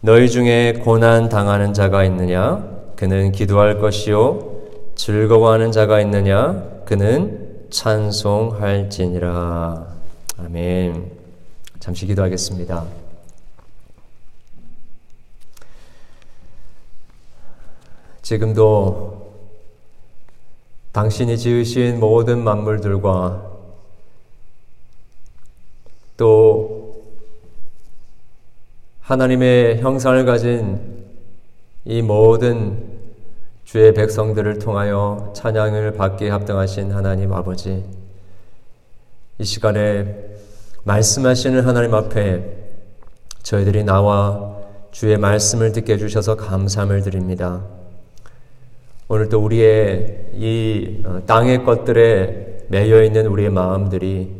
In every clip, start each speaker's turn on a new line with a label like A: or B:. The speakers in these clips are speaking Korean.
A: 너희 중에 고난 당하는 자가 있느냐? 그는 기도할 것이요. 즐거워하는 자가 있느냐? 그는 찬송할지니라. 아멘. 잠시 기도하겠습니다. 지금도 당신이 지으신 모든 만물들과 또 하나님의 형상을 가진 이 모든 주의 백성들을 통하여 찬양을 받기에 합당하신 하나님 아버지, 이 시간에 말씀하시는 하나님 앞에 저희들이 나와 주의 말씀을 듣게 해주셔서 감사함을 드립니다. 오늘도 우리의 이 어, 땅의 것들에 매여 있는 우리의 마음들이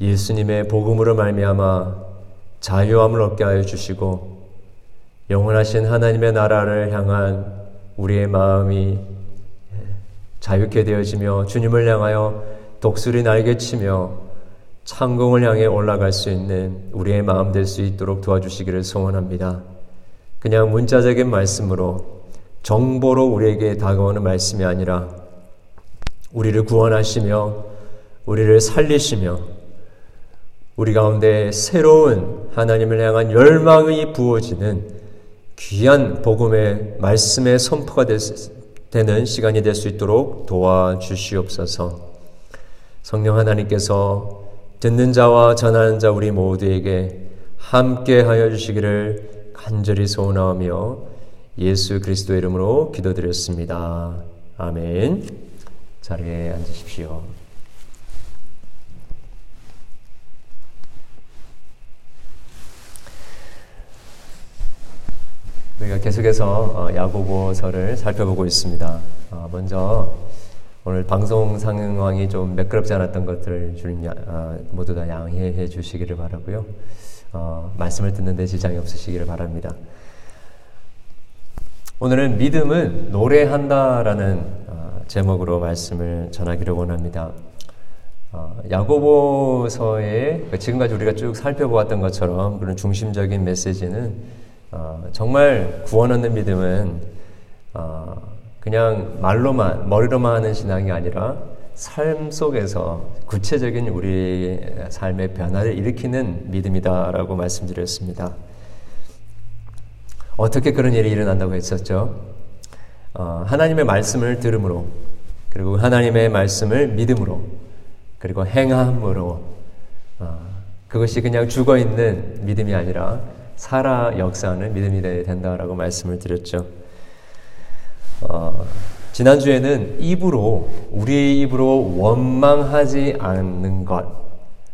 A: 예수님의 복음으로 말미암아 자유함을 얻게 하여 주시고 영원하신 하나님의 나라를 향한 우리의 마음이 자유케 되어지며 주님을 향하여 독수리 날개치며 창공을 향해 올라갈 수 있는 우리의 마음 될 수 있도록 도와주시기를 소원합니다. 그냥 문자적인 말씀으로 정보로 우리에게 다가오는 말씀이 아니라 우리를 구원하시며 우리를 살리시며 우리 가운데 새로운 하나님을 향한 열망이 부어지는 귀한 복음의 말씀의 선포가 되는 시간이 될 수 있도록 도와주시옵소서. 성령 하나님께서 듣는 자와 전하는 자 우리 모두에게 함께 하여 주시기를 간절히 소원하며 예수 그리스도의 이름으로 기도드렸습니다. 아멘. 자리에 앉으십시오. 우리가 계속해서 어, 야고보서를 살펴보고 있습니다. 어, 먼저 오늘 방송 상황이 좀 매끄럽지 않았던 것들을 주님 어, 모두 다 양해해 주시기를 바라고요. 말씀을 듣는데 지장이 없으시기를 바랍니다. 오늘은 믿음은 노래한다라는 어, 제목으로 말씀을 전하기를 원합니다. 어, 야고보서의 그 지금까지 우리가 쭉 살펴보았던 것처럼 그런 중심적인 메시지는 어, 정말 구원 얻는 믿음은 그냥 말로만 머리로만 하는 신앙이 아니라 삶 속에서 구체적인 우리 삶의 변화를 일으키는 믿음이다라고 말씀드렸습니다. 어떻게 그런 일이 일어난다고 했었죠? 어, 하나님의 말씀을 들음으로, 그리고 하나님의 말씀을 믿음으로, 그리고 행함으로, 어, 그것이 그냥 죽어 있는 믿음이 아니라 살아 역사하는 믿음이 된다라고 말씀을 드렸죠. 어, 지난주에는 입으로, 우리의 입으로 원망하지 않는 것,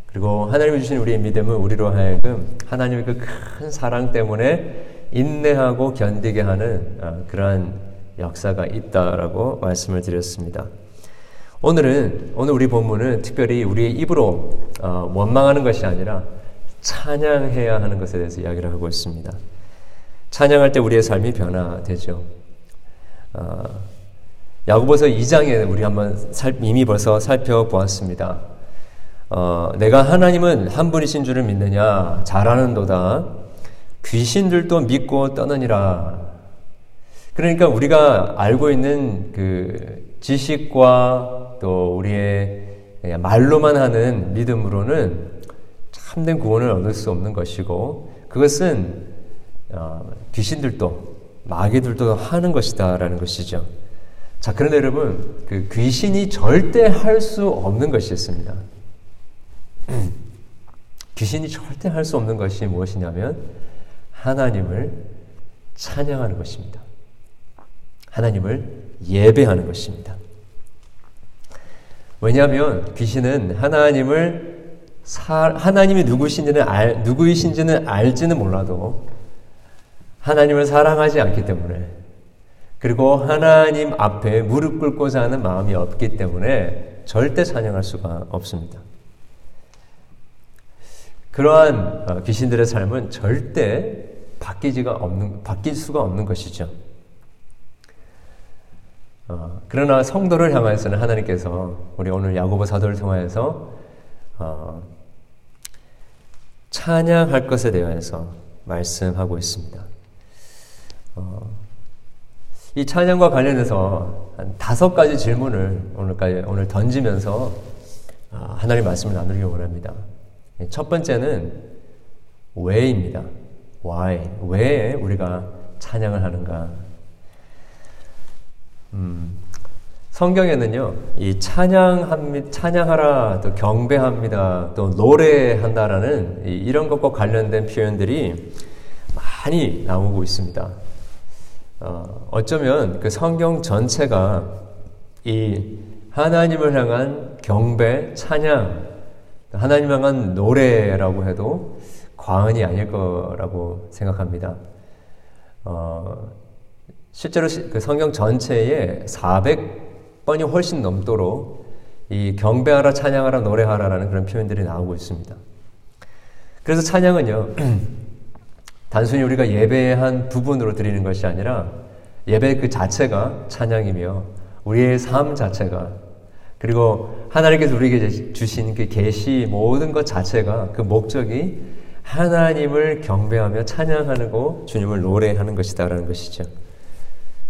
A: 그리고 하나님이 주신 우리의 믿음은 우리로 하여금 하나님의 그 큰 사랑 때문에 인내하고 견디게 하는 어, 그러한 역사가 있다라고 말씀을 드렸습니다. 오늘은 오늘 우리 본문은 특별히 우리의 입으로 어, 원망하는 것이 아니라 찬양해야 하는 것에 대해서 이야기를 하고 있습니다. 찬양할 때 우리의 삶이 변화되죠. 어, 야고보서 2장에 우리 한번 살, 이미 벌써 살펴보았습니다. 어, 내가 하나님은 한 분이신 줄을 믿느냐? 잘하는도다. 귀신들도 믿고 떠느니라. 그러니까 우리가 알고 있는 그 지식과 또 우리의 말로만 하는 믿음으로는 참된 구원을 얻을 수 없는 것이고 그것은 어, 귀신들도 마귀들도 하는 것이다라는 것이죠. 자, 그런데 여러분, 그 귀신이 절대 할 수 없는 것이 있습니다. 귀신이 절대 할 수 없는 것이 무엇이냐면 하나님을 찬양하는 것입니다. 하나님을 예배하는 것입니다. 왜냐하면 귀신은 하나님을 사, 하나님이 누구신지는 알, 누구이신지는 알지는 몰라도 하나님을 사랑하지 않기 때문에 그리고 하나님 앞에 무릎 꿇고자 하는 마음이 없기 때문에 절대 찬양할 수가 없습니다. 그러한 어, 귀신들의 삶은 절대 바뀌지가 없는, 바뀔 수가 없는 것이죠. 어, 그러나 성도를 향하여서는 하나님께서 우리 오늘 야고보 사도를 통하여서 어, 찬양할 것에 대해서 말씀하고 있습니다. 어, 이 찬양과 관련해서 한 다섯 가지 질문을 오늘까지 오늘 던지면서 아, 하나님 말씀을 나누기 원합니다. 첫 번째는 왜입니다. why 왜 우리가 찬양을 하는가? 음, 성경에는요, 이 찬양합니다, 찬양하라, 또 경배합니다, 또 노래한다라는 이런 것과 관련된 표현들이 많이 나오고 있습니다. 어, 어쩌면 그 성경 전체가 이 하나님을 향한 경배, 찬양, 하나님 향한 노래라고 해도 과언이 아닐 거라고 생각합니다. 어, 실제로 그 성경 전체에 400 번이 훨씬 넘도록 이 경배하라, 찬양하라, 노래하라라는 그런 표현들이 나오고 있습니다. 그래서 찬양은요, 단순히 우리가 예배의 한 부분으로 드리는 것이 아니라 예배 그 자체가 찬양이며 우리의 삶 자체가 그리고 하나님께서 우리에게 주신 그 계시 모든 것 자체가 그 목적이 하나님을 경배하며 찬양하고 주님을 노래하는 것이다라는 것이죠.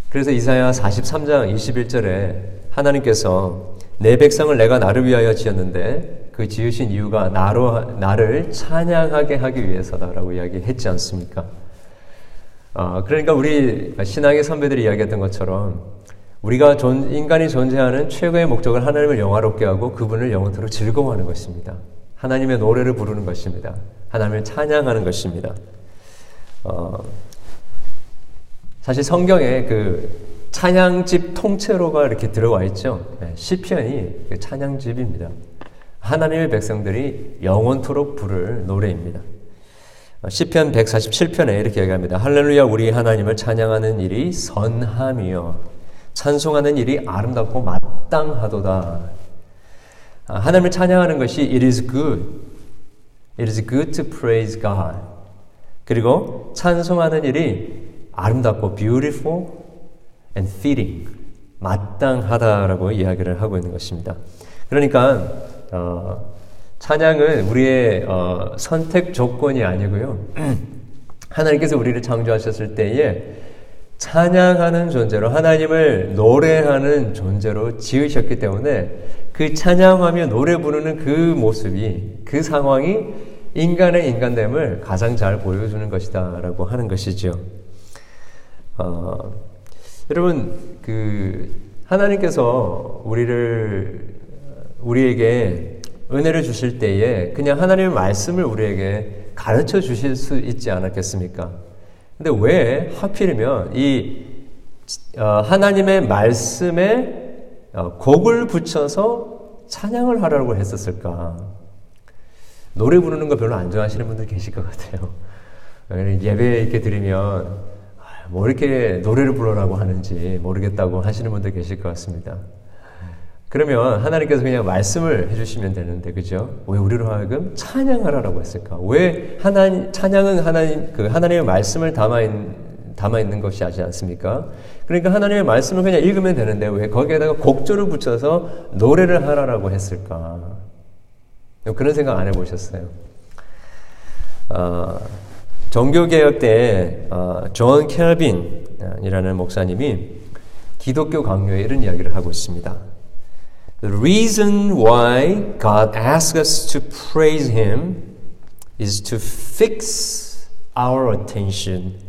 A: 그래서 이사야 43장 21절에 하나님께서 내 백성을 내가 나를 위하여 지었는데 그 지으신 이유가 나로 나를 찬양하게 하기 위해서다라고 이야기했지 않습니까? 어, 그러니까 우리 신앙의 선배들이 이야기했던 것처럼 우리가 존, 인간이 존재하는 최고의 목적을 하나님을 영화롭게 하고 그분을 영원토록 즐거워하는 것입니다. 하나님의 노래를 부르는 것입니다. 하나님을 찬양하는 것입니다. 어, 사실 성경에 그 찬양집 통째로가 이렇게 들어와 있죠. 네, 시편이 그 찬양집입니다. 하나님의 백성들이 영원토록 부를 노래입니다. 어, 시편 147편에 이렇게 얘기합니다. 할렐루야 우리 하나님을 찬양하는 일이 선함이요 찬송하는 일이 아름답고 마땅하도다. 아, 하나님을 찬양하는 것이 it is good. It is good to praise God. 그리고 찬송하는 일이 아름답고 beautiful and fitting. 마땅하다라고 이야기를 하고 있는 것입니다. 그러니까 어, 찬양은 우리의 어, 선택 조건이 아니고요. 하나님께서 우리를 창조하셨을 때에 찬양하는 존재로 하나님을 노래하는 존재로 지으셨기 때문에 그 찬양하며 노래 부르는 그 모습이 그 상황이 인간의 인간됨을 가장 잘 보여주는 것이다라고 하는 것이죠. 어, 여러분 그 하나님께서 우리를 우리에게 은혜를 주실 때에 그냥 하나님의 말씀을 우리에게 가르쳐 주실 수 있지 않았겠습니까? 근데 왜 하필이면 이 어, 하나님의 말씀에 어, 곡을 붙여서 찬양을 하라고 했었을까? 노래 부르는 거 별로 안 좋아하시는 분들 계실 것 같아요. 예배 이렇게 드리면 아, 뭐 이렇게 노래를 부르라고 하는지 모르겠다고 하시는 분들 계실 것 같습니다. 그러면 하나님께서 그냥 말씀을 해주시면 되는데, 그죠? 왜 우리로 하여금 찬양하라라고 했을까? 왜 하나님, 찬양은 하나님, 그 하나님의 말씀을 담아, 있, 담아 있는 것이 아지 않습니까? 그러니까 하나님의 말씀을 그냥 읽으면 되는데, 왜 거기에다가 곡조를 붙여서 노래를 하라라고 했을까? 그런 생각 안 해보셨어요? 어, 종교개혁 때, 어, 존 켈빈이라는 목사님이 기독교 강요에 이런 이야기를 하고 있습니다. The reason why God asks us to praise Him is to fix our attention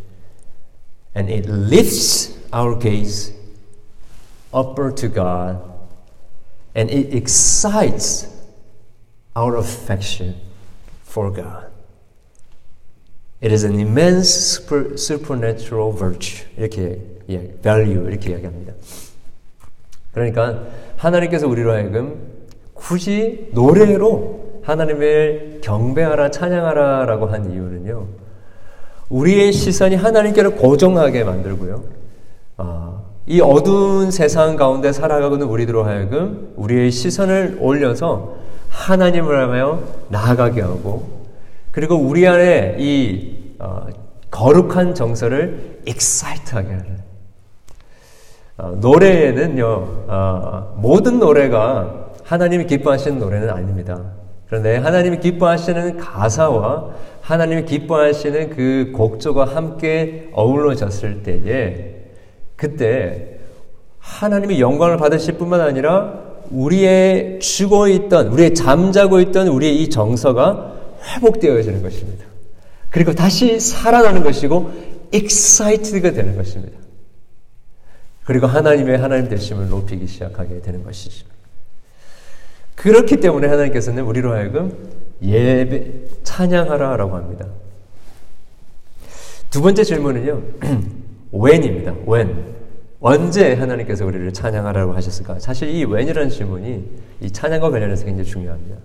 A: and it lifts our gaze upward to God and it excites our affection for God. It is an immense super, supernatural virtue. 이렇게 예, value 이렇게 이야기합니다. 그러니까 하나님께서 우리로 하여금 굳이 노래로 하나님을 경배하라, 찬양하라라고 한 이유는요. 우리의 시선이 하나님께로 고정하게 만들고요. 아, 이 어두운 세상 가운데 살아가고는 우리들로 하여금 우리의 시선을 올려서 하나님을 하며 나아가게 하고 그리고 우리 안에 이 어, 거룩한 정서를 익사이트하게 하는 어, 노래는요, 어, 모든 노래가 하나님이 기뻐하시는 노래는 아닙니다. 그런데 하나님이 기뻐하시는 가사와 하나님이 기뻐하시는 그 곡조가 함께 어우러졌을 때에 그때 하나님이 영광을 받으실 뿐만 아니라 우리의 죽어 있던, 우리의 잠자고 있던 우리의 이 정서가 회복되어지는 것입니다. 그리고 다시 살아나는 것이고, excited가 되는 것입니다. 그리고 하나님의 하나님 되심을 높이기 시작하게 되는 것이죠. 그렇기 때문에 하나님께서는 우리로 하여금 예배, 찬양하라라고 합니다. 두 번째 질문은요, when입니다. when. 언제 하나님께서 우리를 찬양하라고 하셨을까? 사실 이 when이라는 질문이 이 찬양과 관련해서 굉장히 중요합니다.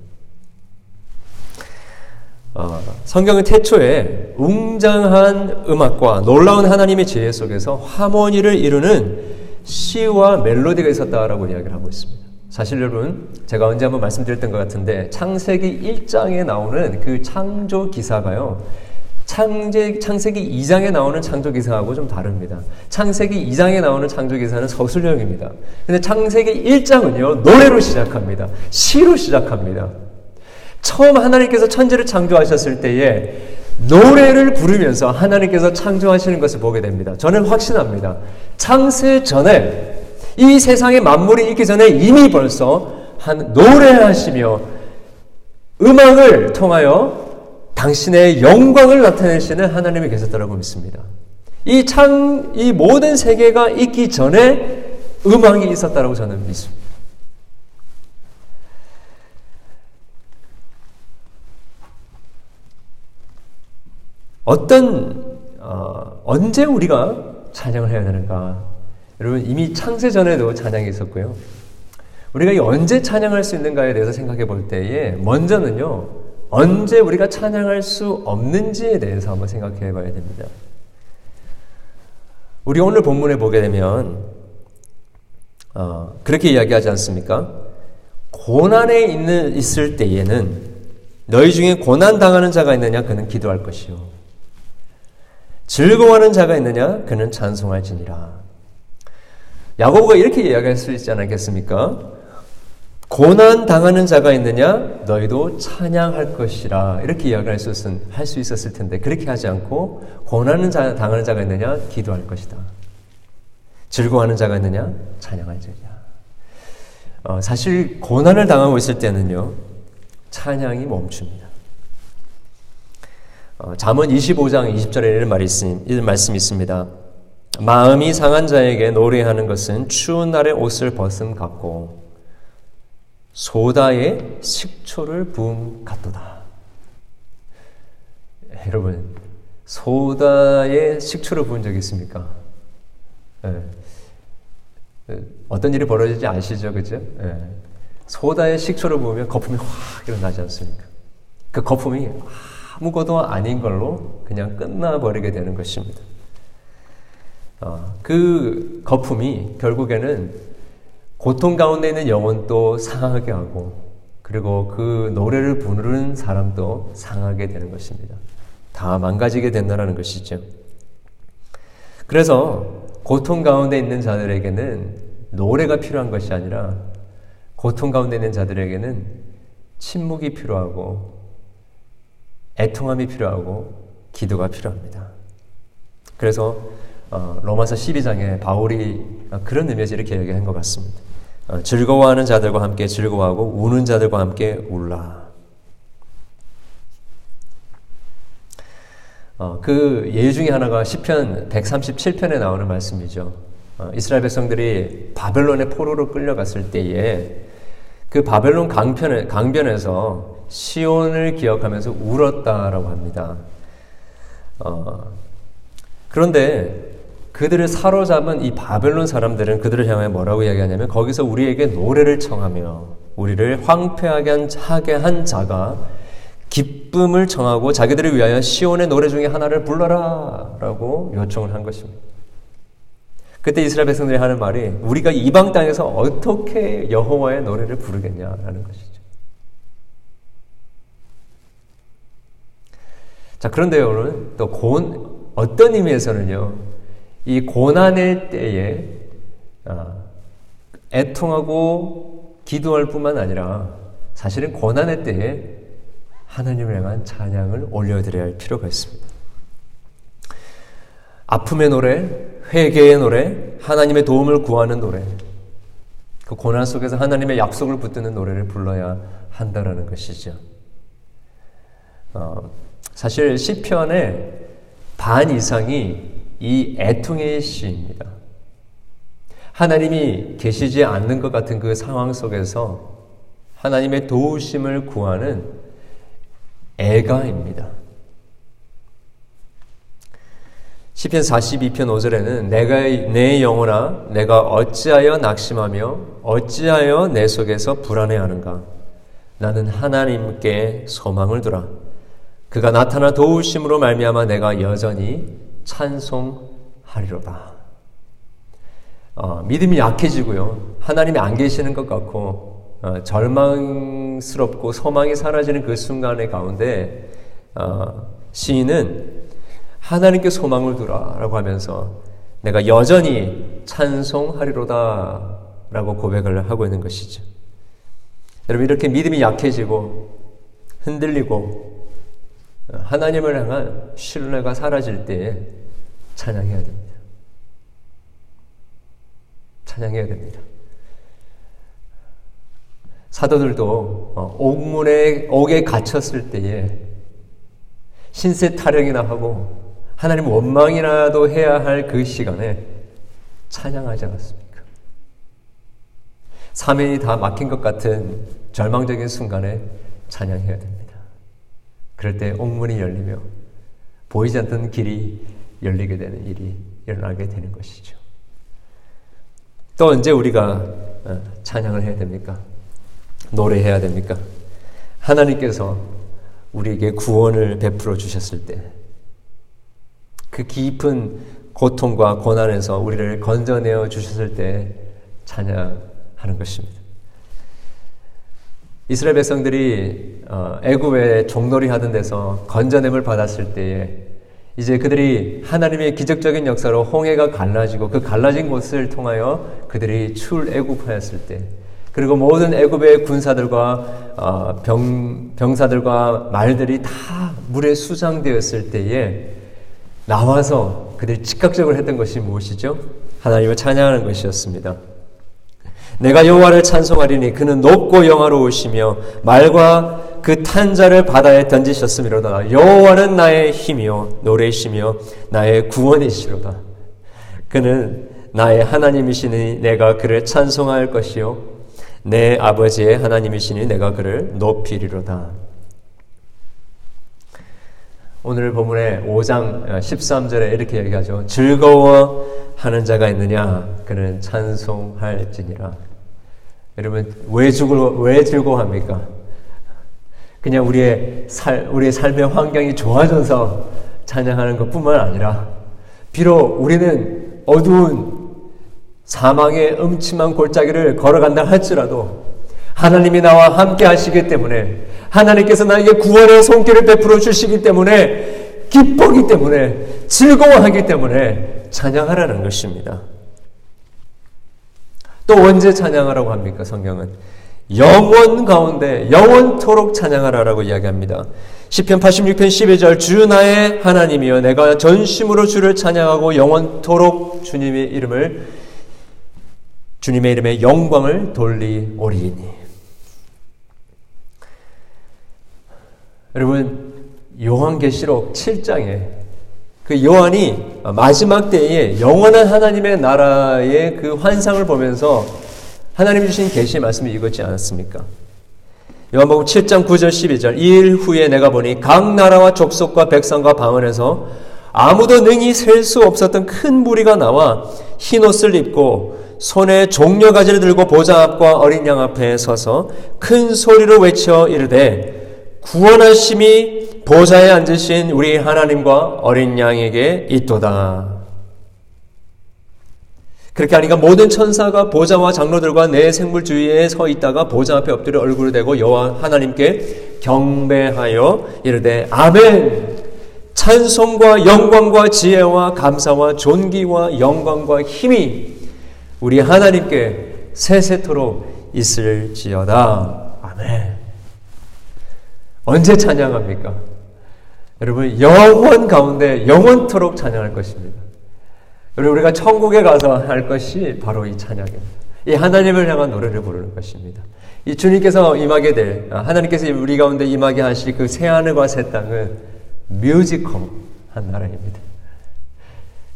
A: 어, 성경은 태초에 웅장한 음악과 놀라운 하나님의 지혜 속에서 하모니를 이루는 시와 멜로디가 있었다라고 이야기를 하고 있습니다. 사실 여러분, 제가 언제 한번 말씀드렸던 것 같은데, 창세기 1장에 나오는 그 창조 기사가요, 창제, 창세기 2장에 나오는 창조 기사하고 좀 다릅니다. 창세기 2장에 나오는 창조 기사는 서술형입니다. 근데 창세기 1장은요, 노래로 시작합니다. 시로 시작합니다. 처음 하나님께서 천지를 창조하셨을 때에 노래를 부르면서 하나님께서 창조하시는 것을 보게 됩니다. 저는 확신합니다. 창세 전에 이 세상에 만물이 있기 전에 이미 벌써 한 노래하시며 음악을 통하여 당신의 영광을 나타내시는 하나님이 계셨다고 믿습니다. 이 창, 이 모든 세계가 있기 전에 음악이 있었다고 저는 믿습니다. 어떤 어, 언제 우리가 찬양을 해야 되는가? 여러분 이미 창세 전에도 찬양이 있었고요. 우리가 언제 찬양할 수 있는가에 대해서 생각해 볼 때에 먼저는요 언제 우리가 찬양할 수 없는지에 대해서 한번 생각해 봐야 됩니다. 우리 오늘 본문에 보게 되면 어, 그렇게 이야기하지 않습니까? 고난에 있는 있을 때에는 너희 중에 고난 당하는 자가 있느냐 그는 기도할 것이요 즐거워하는 자가 있느냐? 그는 찬송할지니라. 야고보가 이렇게 이야기할 수 있지 않겠습니까? 고난 당하는 자가 있느냐? 너희도 찬양할 것이라. 이렇게 이야기할 수, 할수 있었을 텐데, 그렇게 하지 않고, 고난은 자, 당하는 자가 있느냐? 기도할 것이다. 즐거워하는 자가 있느냐? 찬양할지니라. 어, 사실, 고난을 당하고 있을 때는요, 찬양이 멈춥니다. 어, 잠언 25장 20절에 이런 말이 있음, 이런 말씀이 있습니다. 마음이 상한 자에게 노래하는 것은 추운 날에 옷을 벗음 같고 소다에 식초를 부음 같도다. 여러분, 소다에 식초를 부은 적 있습니까? 네. 어떤 일이 벌어질지 아시죠? 그죠? 네. 소다에 식초를 부으면 거품이 확 일어나지 않습니까? 그 거품이 아무것도 아닌 걸로 그냥 끝나버리게 되는 것입니다. 어, 그 거품이 결국에는 고통 가운데 있는 영혼도 상하게 하고 그리고 그 노래를 부르는 사람도 상하게 되는 것입니다. 다 망가지게 된다는 것이죠. 그래서 고통 가운데 있는 자들에게는 노래가 필요한 것이 아니라 고통 가운데 있는 자들에게는 침묵이 필요하고 애통함이 필요하고 기도가 필요합니다. 그래서 어, 로마서 12장에 바울이 그런 의미에서 이렇게 얘기한 것 같습니다. 어, 즐거워하는 자들과 함께 즐거워하고 우는 자들과 함께 울라. 어, 그 예유 중에 하나가 시편 137편에 나오는 말씀이죠. 어, 이스라엘 백성들이 바벨론의 포로로 끌려갔을 때에 그 바벨론 강변에, 강변에서 시온을 기억하면서 울었다라고 합니다. 어, 그런데 그들을 사로잡은 이 바벨론 사람들은 그들을 향해 뭐라고 이야기하냐면 거기서 우리에게 노래를 청하며 우리를 황폐하게 하게 한 자가 기쁨을 청하고 자기들을 위하여 시온의 노래 중에 하나를 불러라 라고 요청을 한 것입니다. 그때 이스라엘 백성들이 하는 말이 우리가 이방 땅에서 어떻게 여호와의 노래를 부르겠냐라는 것이죠. 자, 그런데 오늘 또 고, 어떤 의미에서는요, 이 고난의 때에 아, 애통하고 기도할 뿐만 아니라 사실은 고난의 때에 하나님을 향한 찬양을 올려드려야 할 필요가 있습니다. 아픔의 노래, 회개의 노래, 하나님의 도움을 구하는 노래, 그 고난 속에서 하나님의 약속을 붙드는 노래를 불러야 한다라는 것이죠. 어, 사실 시편의 반 이상이 이 애통의 시입니다. 하나님이 계시지 않는 것 같은 그 상황 속에서 하나님의 도우심을 구하는 애가입니다. 시편 42편 5절에는 내가 내 영혼아 내가 어찌하여 낙심하며 어찌하여 내 속에서 불안해하는가 나는 하나님께 소망을 두라 그가 나타나 도우심으로 말미암아 내가 여전히 찬송하리로다. 어, 믿음이 약해지고요. 하나님이 안 계시는 것 같고 어, 절망스럽고 소망이 사라지는 그 순간의 가운데 어, 시인은 하나님께 소망을 두라라고 하면서 내가 여전히 찬송하리로다라고 고백을 하고 있는 것이죠. 여러분 이렇게 믿음이 약해지고 흔들리고 하나님을 향한 신뢰가 사라질 때에 찬양해야 됩니다. 찬양해야 됩니다. 사도들도 어, 옥문에 옥에 갇혔을 때에 신세 타령이나 하고 하나님 원망이라도 해야 할 그 시간에 찬양하지 않았습니까? 사면이 다 막힌 것 같은 절망적인 순간에 찬양해야 됩니다. 그럴 때 옥문이 열리며 보이지 않던 길이 열리게 되는 일이 일어나게 되는 것이죠. 또 언제 우리가 어, 찬양을 해야 됩니까? 노래해야 됩니까? 하나님께서 우리에게 구원을 베풀어 주셨을 때, 그 깊은 고통과 고난에서 우리를 건져내어 주셨을 때 찬양하는 것입니다. 이스라엘 백성들이 어, 애굽에 종놀이 하던 데서 건져냄을 받았을 때에 이제 그들이 하나님의 기적적인 역사로 홍해가 갈라지고 그 갈라진 곳을 통하여 그들이 출애굽하였을 때 그리고 모든 애굽의 군사들과 어, 병, 병사들과 말들이 다 물에 수장되었을 때에 나와서 그들이 즉각적으로 했던 것이 무엇이죠? 하나님을 찬양하는 것이었습니다. 내가 여호와를 찬송하리니 그는 높고 영화로우시며 말과 그 탄자를 바다에 던지셨음이로다. 여호와는 나의 힘이요 노래시며 나의 구원이시로다. 그는 나의 하나님이시니 내가 그를 찬송할 것이요 내 아버지의 하나님이시니 내가 그를 높이리로다. 오늘 본문의 5장 13절에 이렇게 얘기하죠. 즐거워 하는 자가 있느냐? 그는 찬송할지니라. 여러분 왜 즐거 왜 즐거워합니까? 그냥 우리의 살 우리의 삶의 환경이 좋아져서 찬양하는 것 뿐만 아니라 비록 우리는 어두운 사망의 음침한 골짜기를 걸어간다 할지라도 하나님이 나와 함께 하시기 때문에 하나님께서 나에게 구원의 손길을 베풀어 주시기 때문에 기쁘기 때문에 즐거워하기 때문에 찬양하라는 것입니다. 또 언제 찬양하라고 합니까? 성경은 영원 가운데 영원토록 찬양하라라고 이야기합니다. 시편 86편 12절 주 나의 하나님이여 내가 전심으로 주를 찬양하고 영원토록 주님의 이름을 주님의 이름에 영광을 돌리오리니 여러분 요한계시록 7장에 그 요한이 마지막 때에 영원한 하나님의 나라의 그 환상을 보면서 하나님 주신 계시의 말씀을 읽었지 않았습니까? 요한복음 7장 9절 12절 이 일 후에 내가 보니 각 나라와 족속과 백성과 방언에서 아무도 능히 셀 수 없었던 큰 무리가 나와 흰 옷을 입고 손에 종려 가지를 들고 보좌 앞과 어린 양 앞에 서서 큰 소리로 외쳐 이르되 구원하심이 보좌에 앉으신 우리 하나님과 어린 양에게 있도다. 그렇게 하니까 모든 천사가 보좌와 장로들과 내 생물 주위에 서 있다가 보좌 앞에 엎드려 얼굴을 대고 여호와 하나님께 경배하여 이르되 아멘. 찬송과 영광과 지혜와 감사와 존귀와 영광과 힘이 우리 하나님께 세세토록 있을지어다. 아멘. 언제 찬양합니까? 여러분, 영원 가운데 영원토록 찬양할 것입니다. 여러분, 우리가 천국에 가서 할 것이 바로 이 찬양입니다. 이 하나님을 향한 노래를 부르는 것입니다. 이 주님께서 임하게 될, 아, 하나님께서 우리 가운데 임하게 하실 그 새하늘과 새 땅은 뮤지컬 한 나라입니다.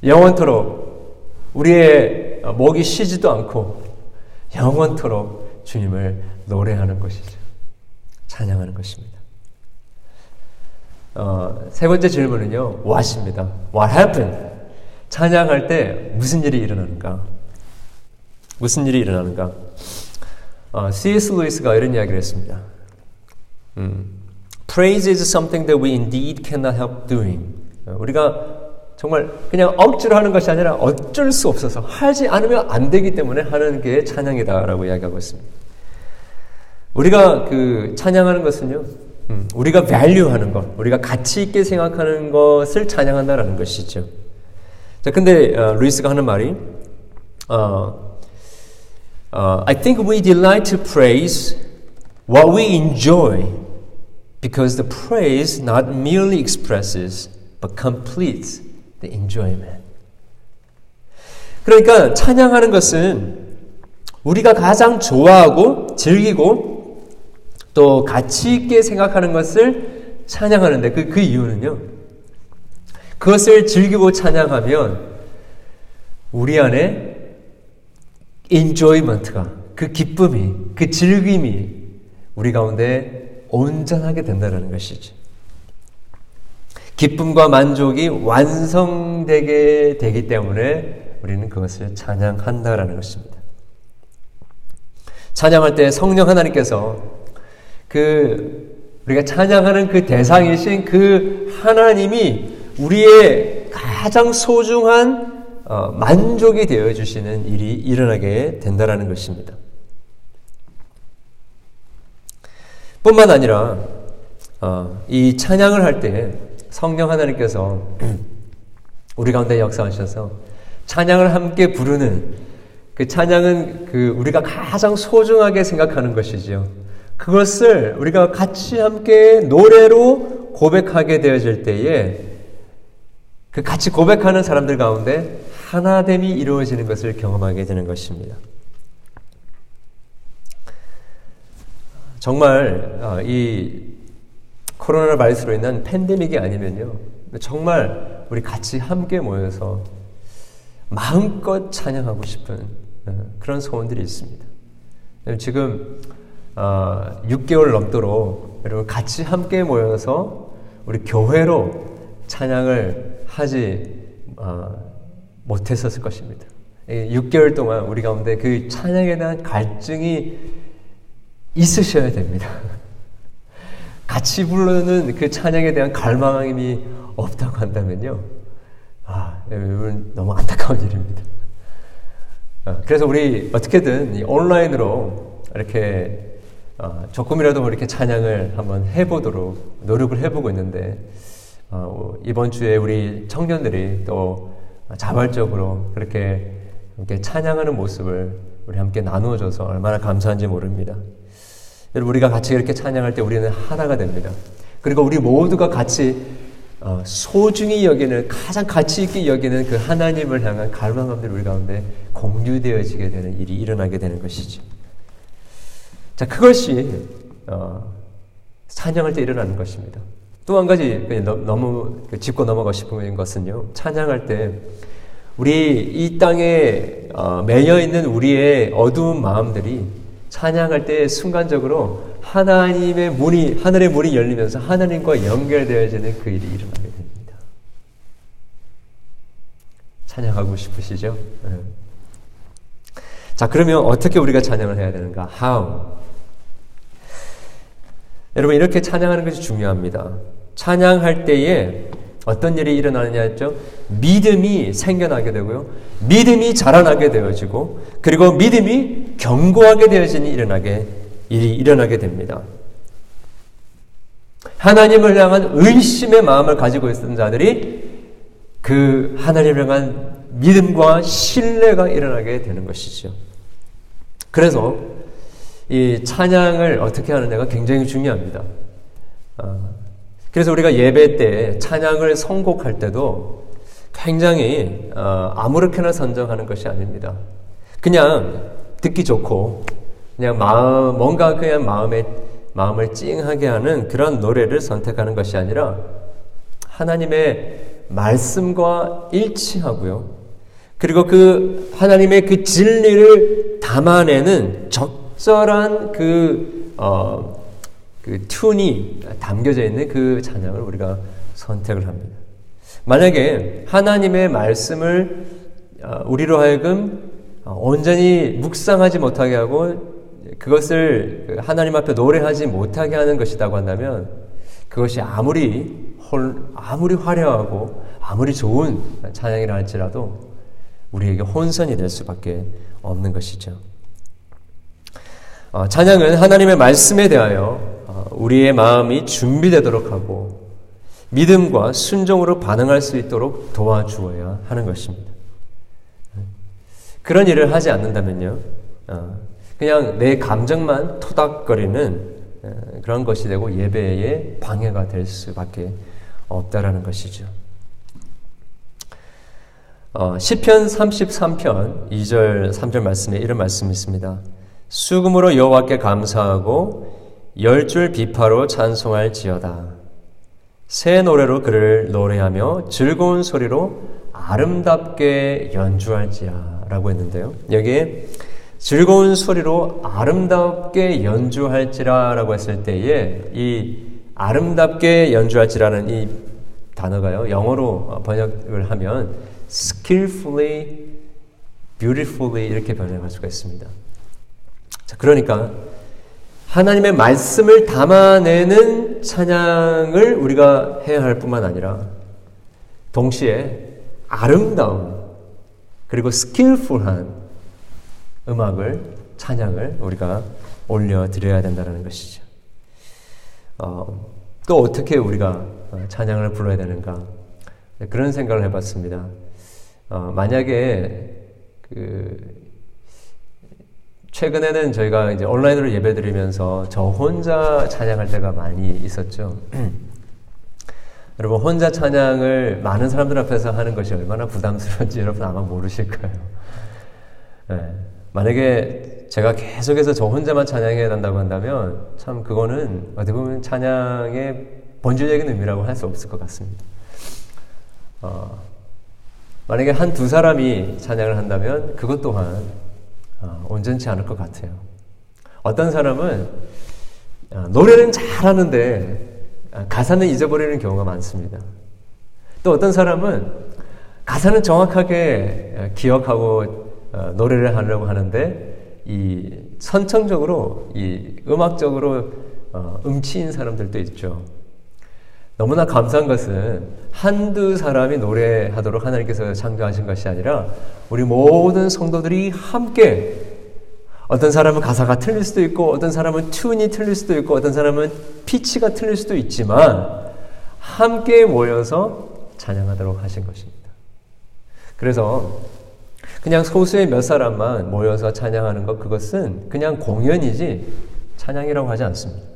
A: 영원토록 우리의 목이 쉬지도 않고 영원토록 주님을 노래하는 것이죠. 찬양하는 것입니다. 어, 세 번째 질문은요, what입니다. What happened? 찬양할 때 무슨 일이 일어나는가? 무슨 일이 일어나는가? 어, C.S. 루이스가 이런 이야기를 했습니다. 음, Praise is something that we indeed cannot help doing. 어, 우리가 정말 그냥 억지로 하는 것이 아니라 어쩔 수 없어서 하지 않으면 안 되기 때문에 하는 게 찬양이다라고 이야기하고 있습니다. 우리가 그 찬양하는 것은요, 음, 우리가 value하는 것, 우리가 가치 있게 생각하는 것을 찬양한다라는 것이죠. 자, 근데 어, 루이스가 하는 말이 어, uh, I think we delight to praise what we enjoy because the praise not merely expresses but completes the enjoyment. 그러니까 찬양하는 것은 우리가 가장 좋아하고 즐기고 또 가치 있게 생각하는 것을 찬양하는데 그, 그 이유는요. 그것을 즐기고 찬양하면 우리 안에 enjoyment가 그 기쁨이 그 즐김이 우리 가운데 온전하게 된다는 것이죠. 기쁨과 만족이 완성되게 되기 때문에 우리는 그것을 찬양한다라는 것입니다. 찬양할 때 성령 하나님께서 그 우리가 찬양하는 그 대상이신 그 하나님이 우리의 가장 소중한 어, 만족이 되어 주시는 일이 일어나게 된다라는 것입니다. 뿐만 아니라 어, 이 찬양을 할 때 성령 하나님께서 우리 가운데 역사하셔서 찬양을 함께 부르는 그 찬양은 그 우리가 가장 소중하게 생각하는 것이지요. 그것을 우리가 같이 함께 노래로 고백하게 되어질 때에 그 같이 고백하는 사람들 가운데 하나됨이 이루어지는 것을 경험하게 되는 것입니다. 정말 어, 이 코로나 바이러스로 인한 팬데믹이 아니면요. 정말 우리 같이 함께 모여서 마음껏 찬양하고 싶은 어, 그런 소원들이 있습니다. 지금 6개월 어, 넘도록 여러분 같이 함께 모여서 우리 교회로 찬양을 하지 못했었을 것입니다. 6개월 동안 우리 가운데 그 찬양에 대한 갈증이 있으셔야 됩니다. 같이 부르는 그 찬양에 대한 갈망함이 없다고 한다면요. 아, 여러분 너무 안타까운 일입니다. 아, 그래서 우리 어떻게든 온라인으로 이렇게 어, 조금이라도 이렇게 찬양을 한번 해보도록 노력을 해보고 있는데 어, 이번 주에 우리 청년들이 또 자발적으로 그렇게 함께 찬양하는 모습을 우리 함께 나누어줘서 얼마나 감사한지 모릅니다. 여러분 우리가 같이 이렇게 찬양할 때 우리는 하나가 됩니다. 그리고 우리 모두가 같이 어, 소중히 여기는 가장 가치 있게 여기는 그 하나님을 향한 갈망함들이 우리 가운데 공유되어지게 되는 일이 일어나게 되는 것이죠. 자 그것이 어, 찬양할 때 일어나는 것입니다. 또 한 가지 너무 그 짚고 넘어가고 싶은 것은요. 찬양할 때 우리 이 땅에 어, 매여 있는 우리의 어두운 마음들이 찬양할 때 순간적으로 하나님의 문이 하늘의 문이 열리면서 하나님과 연결되어지는 그 일이 일어나게 됩니다. 찬양하고 싶으시죠? 네. 자, 그러면 어떻게 우리가 찬양을 해야 되는가? How? 여러분 이렇게 찬양하는 것이 중요합니다. 찬양할 때에 어떤 일이 일어나느냐 했죠? 믿음이 생겨나게 되고요. 믿음이 자라나게 되어지고 그리고 믿음이 견고하게 되어지니 일어나게 일이 일어나게 됩니다. 하나님을 향한 의심의 마음을 가지고 있던 자들이 그 하나님을 향한 믿음과 신뢰가 일어나게 되는 것이죠. 그래서 이 찬양을 어떻게 하느냐가 굉장히 중요합니다. 어, 그래서 우리가 예배 때 찬양을 선곡할 때도 굉장히 어, 아무렇게나 선정하는 것이 아닙니다. 그냥 듣기 좋고 그냥 마음 뭔가 그냥 마음에 마음을 찡하게 하는 그런 노래를 선택하는 것이 아니라 하나님의 말씀과 일치하고요. 그리고 그 하나님의 그 진리를 담아내는 적 절한 그, 어, 그 튠이 담겨져 있는 그 찬양을 우리가 선택을 합니다. 만약에 하나님의 말씀을 어, 우리로 하여금 온전히 묵상하지 못하게 하고 그것을 그 하나님 앞에 노래하지 못하게 하는 것이라고 한다면 그것이 아무리 홀, 아무리 화려하고 아무리 좋은 찬양이라 할지라도 우리에게 혼선이 될 수밖에 없는 것이죠. 어, 찬양은 하나님의 말씀에 대하여 어, 우리의 마음이 준비되도록 하고 믿음과 순종으로 반응할 수 있도록 도와주어야 하는 것입니다. 그런 일을 하지 않는다면요, 어, 그냥 내 감정만 토닥거리는 어, 그런 것이 되고 예배에 방해가 될 수밖에 없다라는 것이죠. 어, 시편 33편 2절 3절 말씀에 이런 말씀이 있습니다. 수금으로 여호와께 감사하고 열 줄 비파로 찬송할지어다. 새 노래로 그를 노래하며 즐거운 소리로 아름답게 연주할지라라고 했는데요. 여기에 즐거운 소리로 아름답게 연주할지라라고 했을 때에 이 아름답게 연주할지라는 이 단어가요. 영어로 번역을 하면 skillfully, beautifully 이렇게 변형할 수가 있습니다. 자, 그러니까 하나님의 말씀을 담아내는 찬양을 우리가 해야 할 뿐만 아니라 동시에 아름다운 그리고 스킬풀한 음악을 찬양을 우리가 올려드려야 된다는 것이죠. 어, 또 어떻게 우리가 찬양을 불러야 되는가 그런 생각을 해봤습니다. 어, 만약에 그 최근에는 저희가 이제 온라인으로 예배드리면서 저 혼자 찬양할 때가 많이 있었죠. 여러분 혼자 찬양을 많은 사람들 앞에서 하는 것이 얼마나 부담스러운지 여러분 아마 모르실 거예요. 네. 만약에 제가 계속해서 저 혼자만 찬양해야 한다고 한다면 참 그거는 어떻게 보면 찬양의 본질적인 의미라고 할 수 없을 것 같습니다. 어, 만약에 한 두 사람이 찬양을 한다면 그것 또한 어, 온전치 않을 것 같아요. 어떤 사람은 어, 노래는 잘하는데 어, 가사는 잊어버리는 경우가 많습니다. 또 어떤 사람은 가사는 정확하게 기억하고 노래를 하려고 하는데 이 선천적으로 이 음악적으로 음치인 사람들도 있죠. 너무나 감사한 것은 한두 사람이 노래하도록 하나님께서 창조하신 것이 아니라 우리 모든 성도들이 함께 어떤 사람은 가사가 틀릴 수도 있고 어떤 사람은 튠이 틀릴 수도 있고 어떤 사람은 피치가 틀릴 수도 있지만 함께 모여서 찬양하도록 하신 것입니다. 그래서 그냥 소수의 몇 사람만 모여서 찬양하는 것 그것은 그냥 공연이지 찬양이라고 하지 않습니다.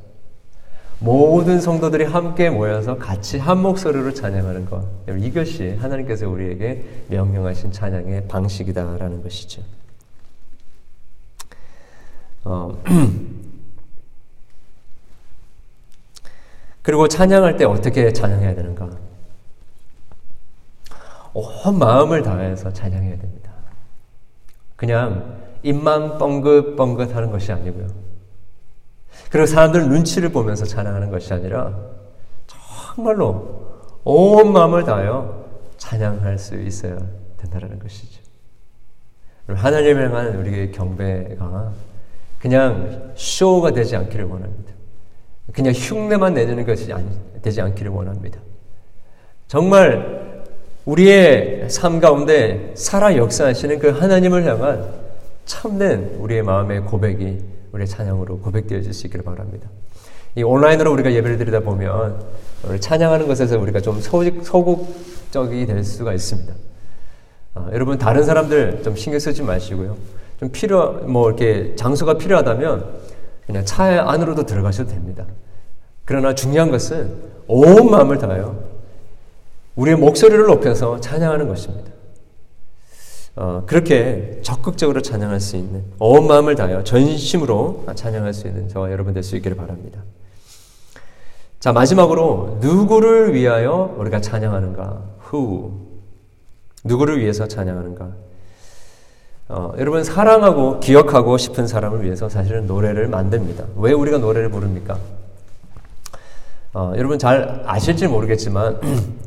A: 모든 성도들이 함께 모여서 같이 한 목소리로 찬양하는 것. 이것이 하나님께서 우리에게 명령하신 찬양의 방식이다라는 것이죠. 어, 그리고 찬양할 때 어떻게 찬양해야 되는가? 온 마음을 다해서 찬양해야 됩니다. 그냥 입만 뻥긋뻥긋 하는 것이 아니고요. 그리고 사람들 눈치를 보면서 찬양하는 것이 아니라 정말로 온 마음을 다하여 찬양할 수 있어야 된다는 것이죠. 하나님을 향한 우리의 경배가 그냥 쇼가 되지 않기를 원합니다. 그냥 흉내만 내는 것이 되지 않기를 원합니다. 정말 우리의 삶 가운데 살아 역사하시는 그 하나님을 향한 참된 우리의 마음의 고백이 우리의 찬양으로 고백되어질 수 있기를 바랍니다. 이 온라인으로 우리가 예배를 드리다 보면 찬양하는 것에서 우리가 좀 소극적이 될 수가 있습니다. 어, 여러분 다른 사람들 좀 신경 쓰지 마시고요. 좀 필요 뭐 이렇게 장소가 필요하다면 그냥 차 안으로도 들어가셔도 됩니다. 그러나 중요한 것은 온 마음을 다하여 우리의 목소리를 높여서 찬양하는 것입니다. 어, 그렇게 적극적으로 찬양할 수 있는 온 마음을 다하여 전심으로 찬양할 수 있는 저와 여러분 될 수 있기를 바랍니다. 자 마지막으로 누구를 위하여 우리가 찬양하는가? Who? 누구를 위해서 찬양하는가? 어, 여러분 사랑하고 기억하고 싶은 사람을 위해서 사실은 노래를 만듭니다. 왜 우리가 노래를 부릅니까? 어, 여러분 잘 아실지 모르겠지만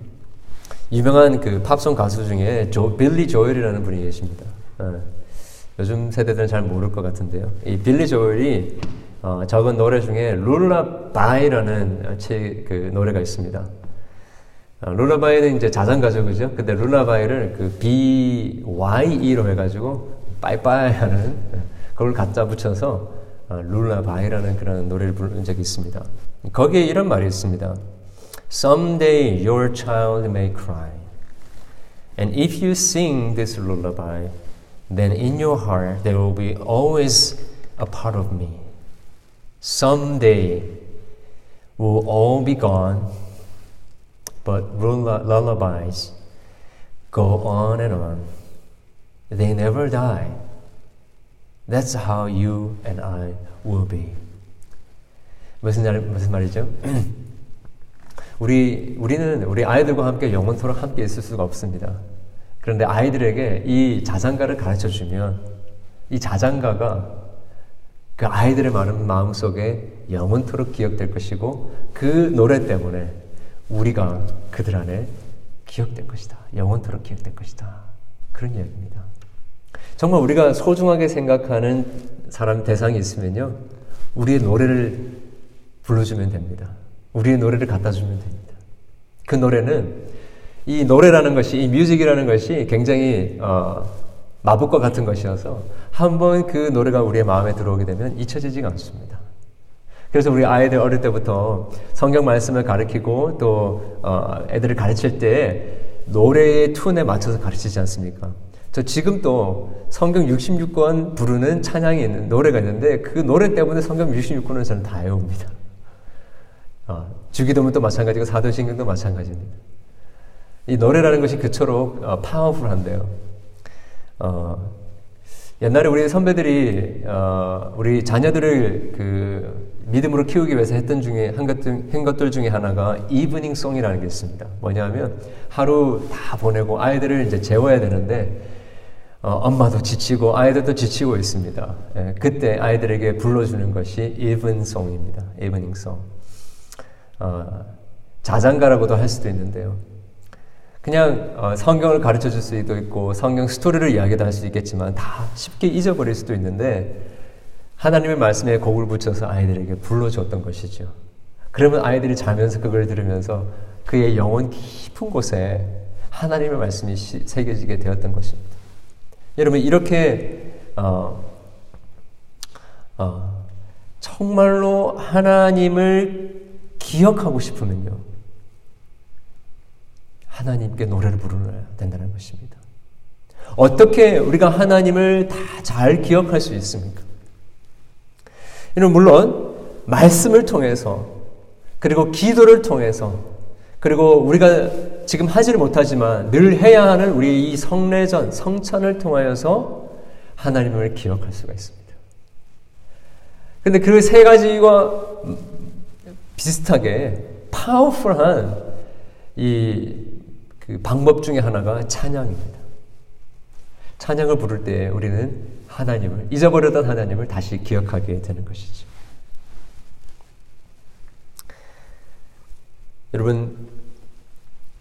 A: 유명한 그 팝송 가수 중에 조, 빌리 조엘이라는 분이 계십니다. 어, 요즘 세대들은 잘 모를 것 같은데요. 이 빌리 조엘이 어, 적은 노래 중에 Lullabye라는 책, 그 노래가 있습니다. 어, lullaby는 이제 자장가죠, 그죠? 근데 lullaby를 그 B-Y-E로 해가지고 빠이빠이 하는 그걸 갖다 붙여서 어, 룰라바이라는 그런 노래를 부른 적이 있습니다. 거기에 이런 말이 있습니다. Someday your child may cry. And if you sing this lullaby, then in your heart there will be always a part of me. Someday we'll all be gone, but lullabies go on and on. They never die. That's how you and I will be. 무슨, 말, 무슨 말이죠? 우리, 우리는 우리 아이들과 함께 영원토록 함께 있을 수가 없습니다. 그런데 아이들에게 이 자장가를 가르쳐 주면 이 자장가가 그 아이들의 많은 마음 속에 영원토록 기억될 것이고 그 노래 때문에 우리가 그들 안에 기억될 것이다. 영원토록 기억될 것이다. 그런 이야기입니다. 정말 우리가 소중하게 생각하는 사람 대상이 있으면요. 우리의 노래를 불러주면 됩니다. 우리의 노래를 갖다 주면 됩니다. 그 노래는 이 노래라는 것이 이 뮤직이라는 것이 굉장히 어, 마법과 같은 것이어서 한번 그 노래가 우리의 마음에 들어오게 되면 잊혀지지가 않습니다. 그래서 우리 아이들 어릴 때부터 성경 말씀을 가르치고 또 어, 애들을 가르칠 때 노래의 tune에 맞춰서 가르치지 않습니까? 저 지금 또 성경 66권 부르는 찬양이 있는 노래가 있는데 그 노래 때문에 성경 66권을 저는 다 외웁니다. 어, 주기도문도 마찬가지고 사도신경도 마찬가지입니다. 이 노래라는 것이 그처럼 어, powerful한데요. 어, 옛날에 우리 선배들이 어, 우리 자녀들을 그 믿음으로 키우기 위해서 했던 중에 한 것들, 한 것들 중에 하나가 evening song이라는 게 있습니다. 뭐냐면 하루 다 보내고 아이들을 이제 재워야 되는데 어, 엄마도 지치고 아이들도 지치고 있습니다. 예, 그때 아이들에게 불러주는 것이 evening song입니다. Evening song. 어, 자장가라고도 할 수도 있는데요. 그냥 어, 성경을 가르쳐 줄 수도 있고 성경 스토리를 이야기도 할 수 있겠지만 다 쉽게 잊어버릴 수도 있는데 하나님의 말씀에 곡을 붙여서 아이들에게 불러줬던 것이죠. 그러면 아이들이 자면서 그걸 들으면서 그의 영혼 깊은 곳에 하나님의 말씀이 새겨지게 되었던 것입니다. 여러분 이렇게 어, 어, 정말로 하나님을 기억하고 싶으면요. 하나님께 노래를 부르야 된다는 것입니다. 어떻게 우리가 하나님을 다 잘 기억할 수 있습니까? 이는 물론 말씀을 통해서 그리고 기도를 통해서 그리고 우리가 지금 하지를 못하지만 늘 해야 하는 우리 이 성례전, 성찬을 통하여서 하나님을 기억할 수가 있습니다. 근데 그 세 가지와 비슷하게 파워풀한 이 그 방법 중에 하나가 찬양입니다. 찬양을 부를 때 우리는 하나님을 잊어버렸던 하나님을 다시 기억하게 되는 것이죠. 여러분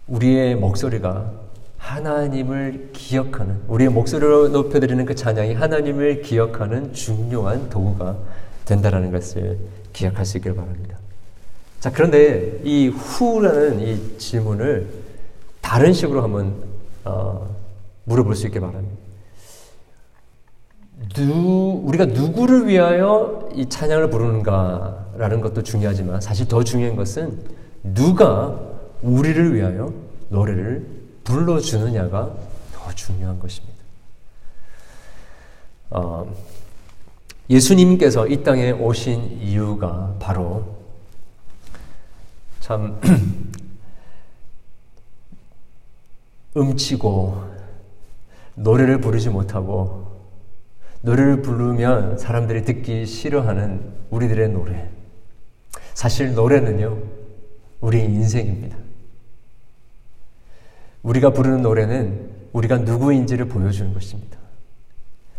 A: 우리의 목소리가 하나님을 기억하는 우리의 목소리로 높여드리는 그 찬양이 하나님을 기억하는 중요한 도구가 된다라는 것을 있기를 바랍니다. 자, 그런데 이 후라는 이 질문을 다른 식으로 한번 어, 물어볼 수 있게 바랍니다. 누, 우리가 누구를 위하여 이 찬양을 부르는가라는 것도 중요하지만 사실 더 중요한 것은 누가 우리를 위하여 노래를 불러주느냐가 더 중요한 것입니다. 어, 예수님께서 이 땅에 오신 이유가 바로 참 음치고 노래를 부르지 못하고 노래를 부르면 사람들이 듣기 싫어하는 우리들의 노래. 사실 노래는요, 우리 인생입니다. 우리가 부르는 노래는 우리가 누구인지를 보여주는 것입니다.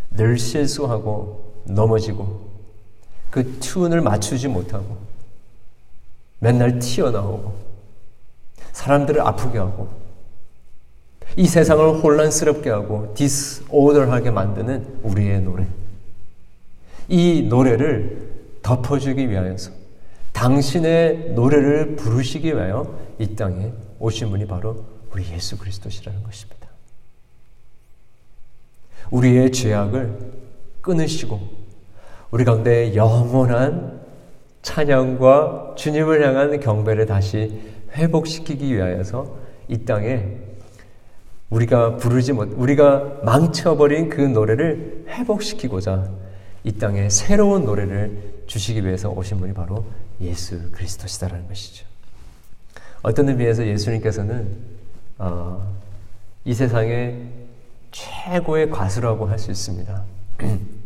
A: 늘 실수하고 넘어지고 그 튠을 맞추지 못하고 맨날 튀어나오고 사람들을 아프게 하고 이 세상을 혼란스럽게 하고 디스오더하게 만드는 우리의 노래. 이 노래를 덮어주기 위하여서 당신의 노래를 부르시기 위하여 이 땅에 오신 분이 바로 우리 예수 그리스도시라는 것입니다. 우리의 죄악을 끊으시고 우리 가운데 영원한 찬양과 주님을 향한 경배를 다시 회복시키기 위하여서 이 땅에 우리가 부르지 못, 우리가 망쳐버린 그 노래를 회복시키고자 이 땅에 새로운 노래를 주시기 위해서 오신 분이 바로 예수 그리스도시다라는 것이죠. 어떤 의미에서 예수님께서는 어, 이 세상의 최고의 가수라고 할 수 있습니다.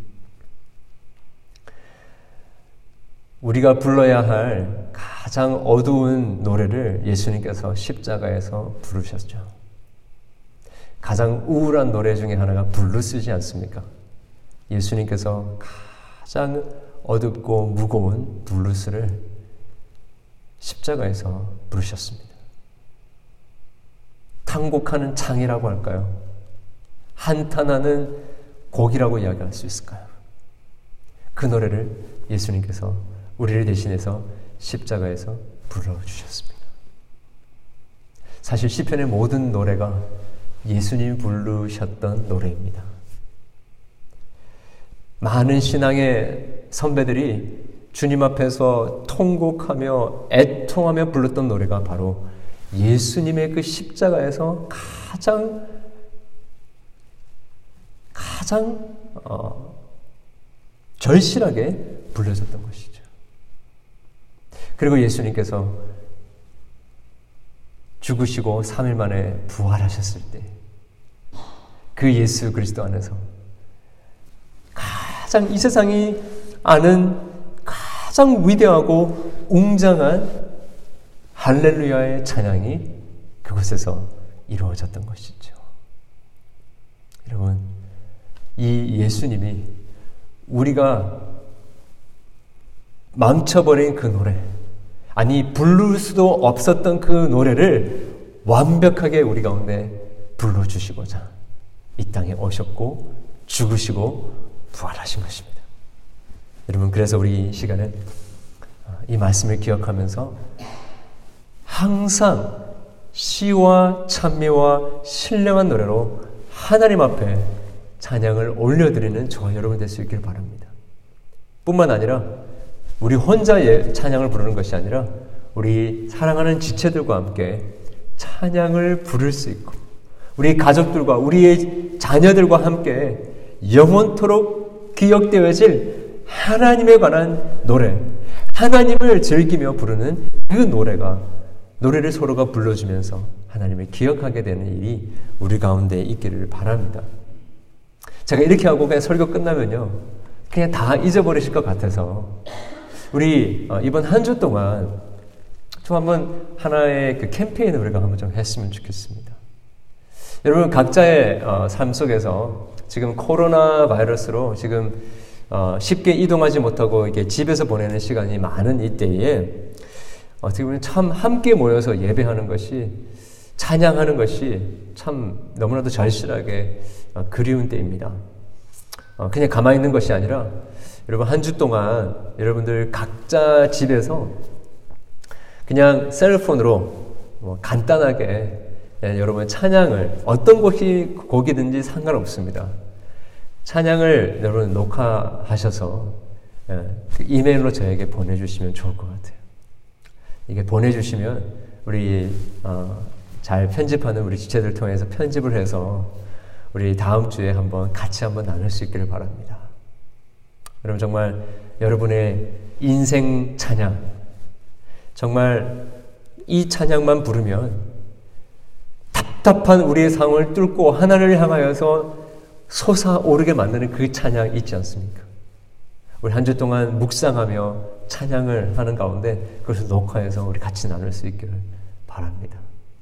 A: 우리가 불러야 할 가장 어두운 노래를 예수님께서 십자가에서 부르셨죠. 가장 우울한 노래 중에 하나가 블루스지 않습니까? 예수님께서 가장 어둡고 무거운 블루스를 십자가에서 부르셨습니다. 탄곡하는 창이라고 할까요? 한탄하는 곡이라고 이야기할 수 있을까요? 그 노래를 예수님께서 우리를 대신해서 십자가에서 불러주셨습니다. 사실 시편의 모든 노래가 예수님 부르셨던 노래입니다. 많은 신앙의 선배들이 주님 앞에서 통곡하며 애통하며 불렀던 노래가 바로 예수님의 그 십자가에서 가장 가장 어, 절실하게 불려졌던 것이죠. 그리고 예수님께서 죽으시고 3일 만에 부활하셨을 때 그 예수 그리스도 안에서 가장 이 세상이 아는 가장 위대하고 웅장한 할렐루야의 찬양이 그곳에서 이루어졌던 것이죠. 여러분, 이 예수님이 우리가 망쳐버린 그 노래, 아니, 부를 수도 없었던 그 노래를 완벽하게 우리 가운데 불러주시고자 이 땅에 오셨고 죽으시고 부활하신 것입니다. 여러분, 그래서 우리 이 시간에 이 말씀을 기억하면서 항상 시와 찬미와 신령한 노래로 하나님 앞에 찬양을 올려드리는 저와 여러분 될 수 있길 바랍니다. 뿐만 아니라 우리 혼자 찬양을 부르는 것이 아니라 우리 사랑하는 지체들과 함께 찬양을 부를 수 있고 우리 가족들과 우리의 자녀들과 함께 영원토록 기억되어질 하나님에 관한 노래, 하나님을 즐기며 부르는 그 노래가 노래를 서로가 불러주면서 하나님을 기억하게 되는 일이 우리 가운데 있기를 바랍니다. 제가 이렇게 하고 그냥 설교 끝나면요. 그냥 다 잊어버리실 것 같아서 우리 어, 이번 한 주 동안 좀 한번 하나의 그 캠페인을 우리가 한번 좀 했으면 좋겠습니다. 여러분 각자의 어, 삶 속에서 지금 코로나 바이러스로 지금 어, 쉽게 이동하지 못하고 이게 집에서 보내는 시간이 많은 이때에 어떻게 보면 참 함께 모여서 예배하는 것이 찬양하는 것이 참 너무나도 절실하게 어, 그리운 때입니다. 그냥 가만히 있는 것이 아니라 여러분 한 주 동안 여러분들 각자 집에서 그냥 셀폰으로 뭐 간단하게 예, 여러분 찬양을 어떤 곡이 곡이든지 상관없습니다. 찬양을 여러분 녹화하셔서 예, 그 이메일로 저에게 보내주시면 좋을 것 같아요. 이게 보내주시면 우리 어, 잘 편집하는 우리 지체들 통해서 편집을 해서 우리 다음 주에 한번 같이 한번 나눌 수 있기를 바랍니다. 여러분 정말 여러분의 인생 찬양 정말 이 찬양만 부르면 답답한 우리의 상황을 뚫고 하나님을 향하여서 솟아오르게 만드는 그 찬양 있지 않습니까? 우리 한 주 동안 묵상하며 찬양을 하는 가운데 그것을 녹화해서 우리 같이 나눌 수 있기를 바랍니다.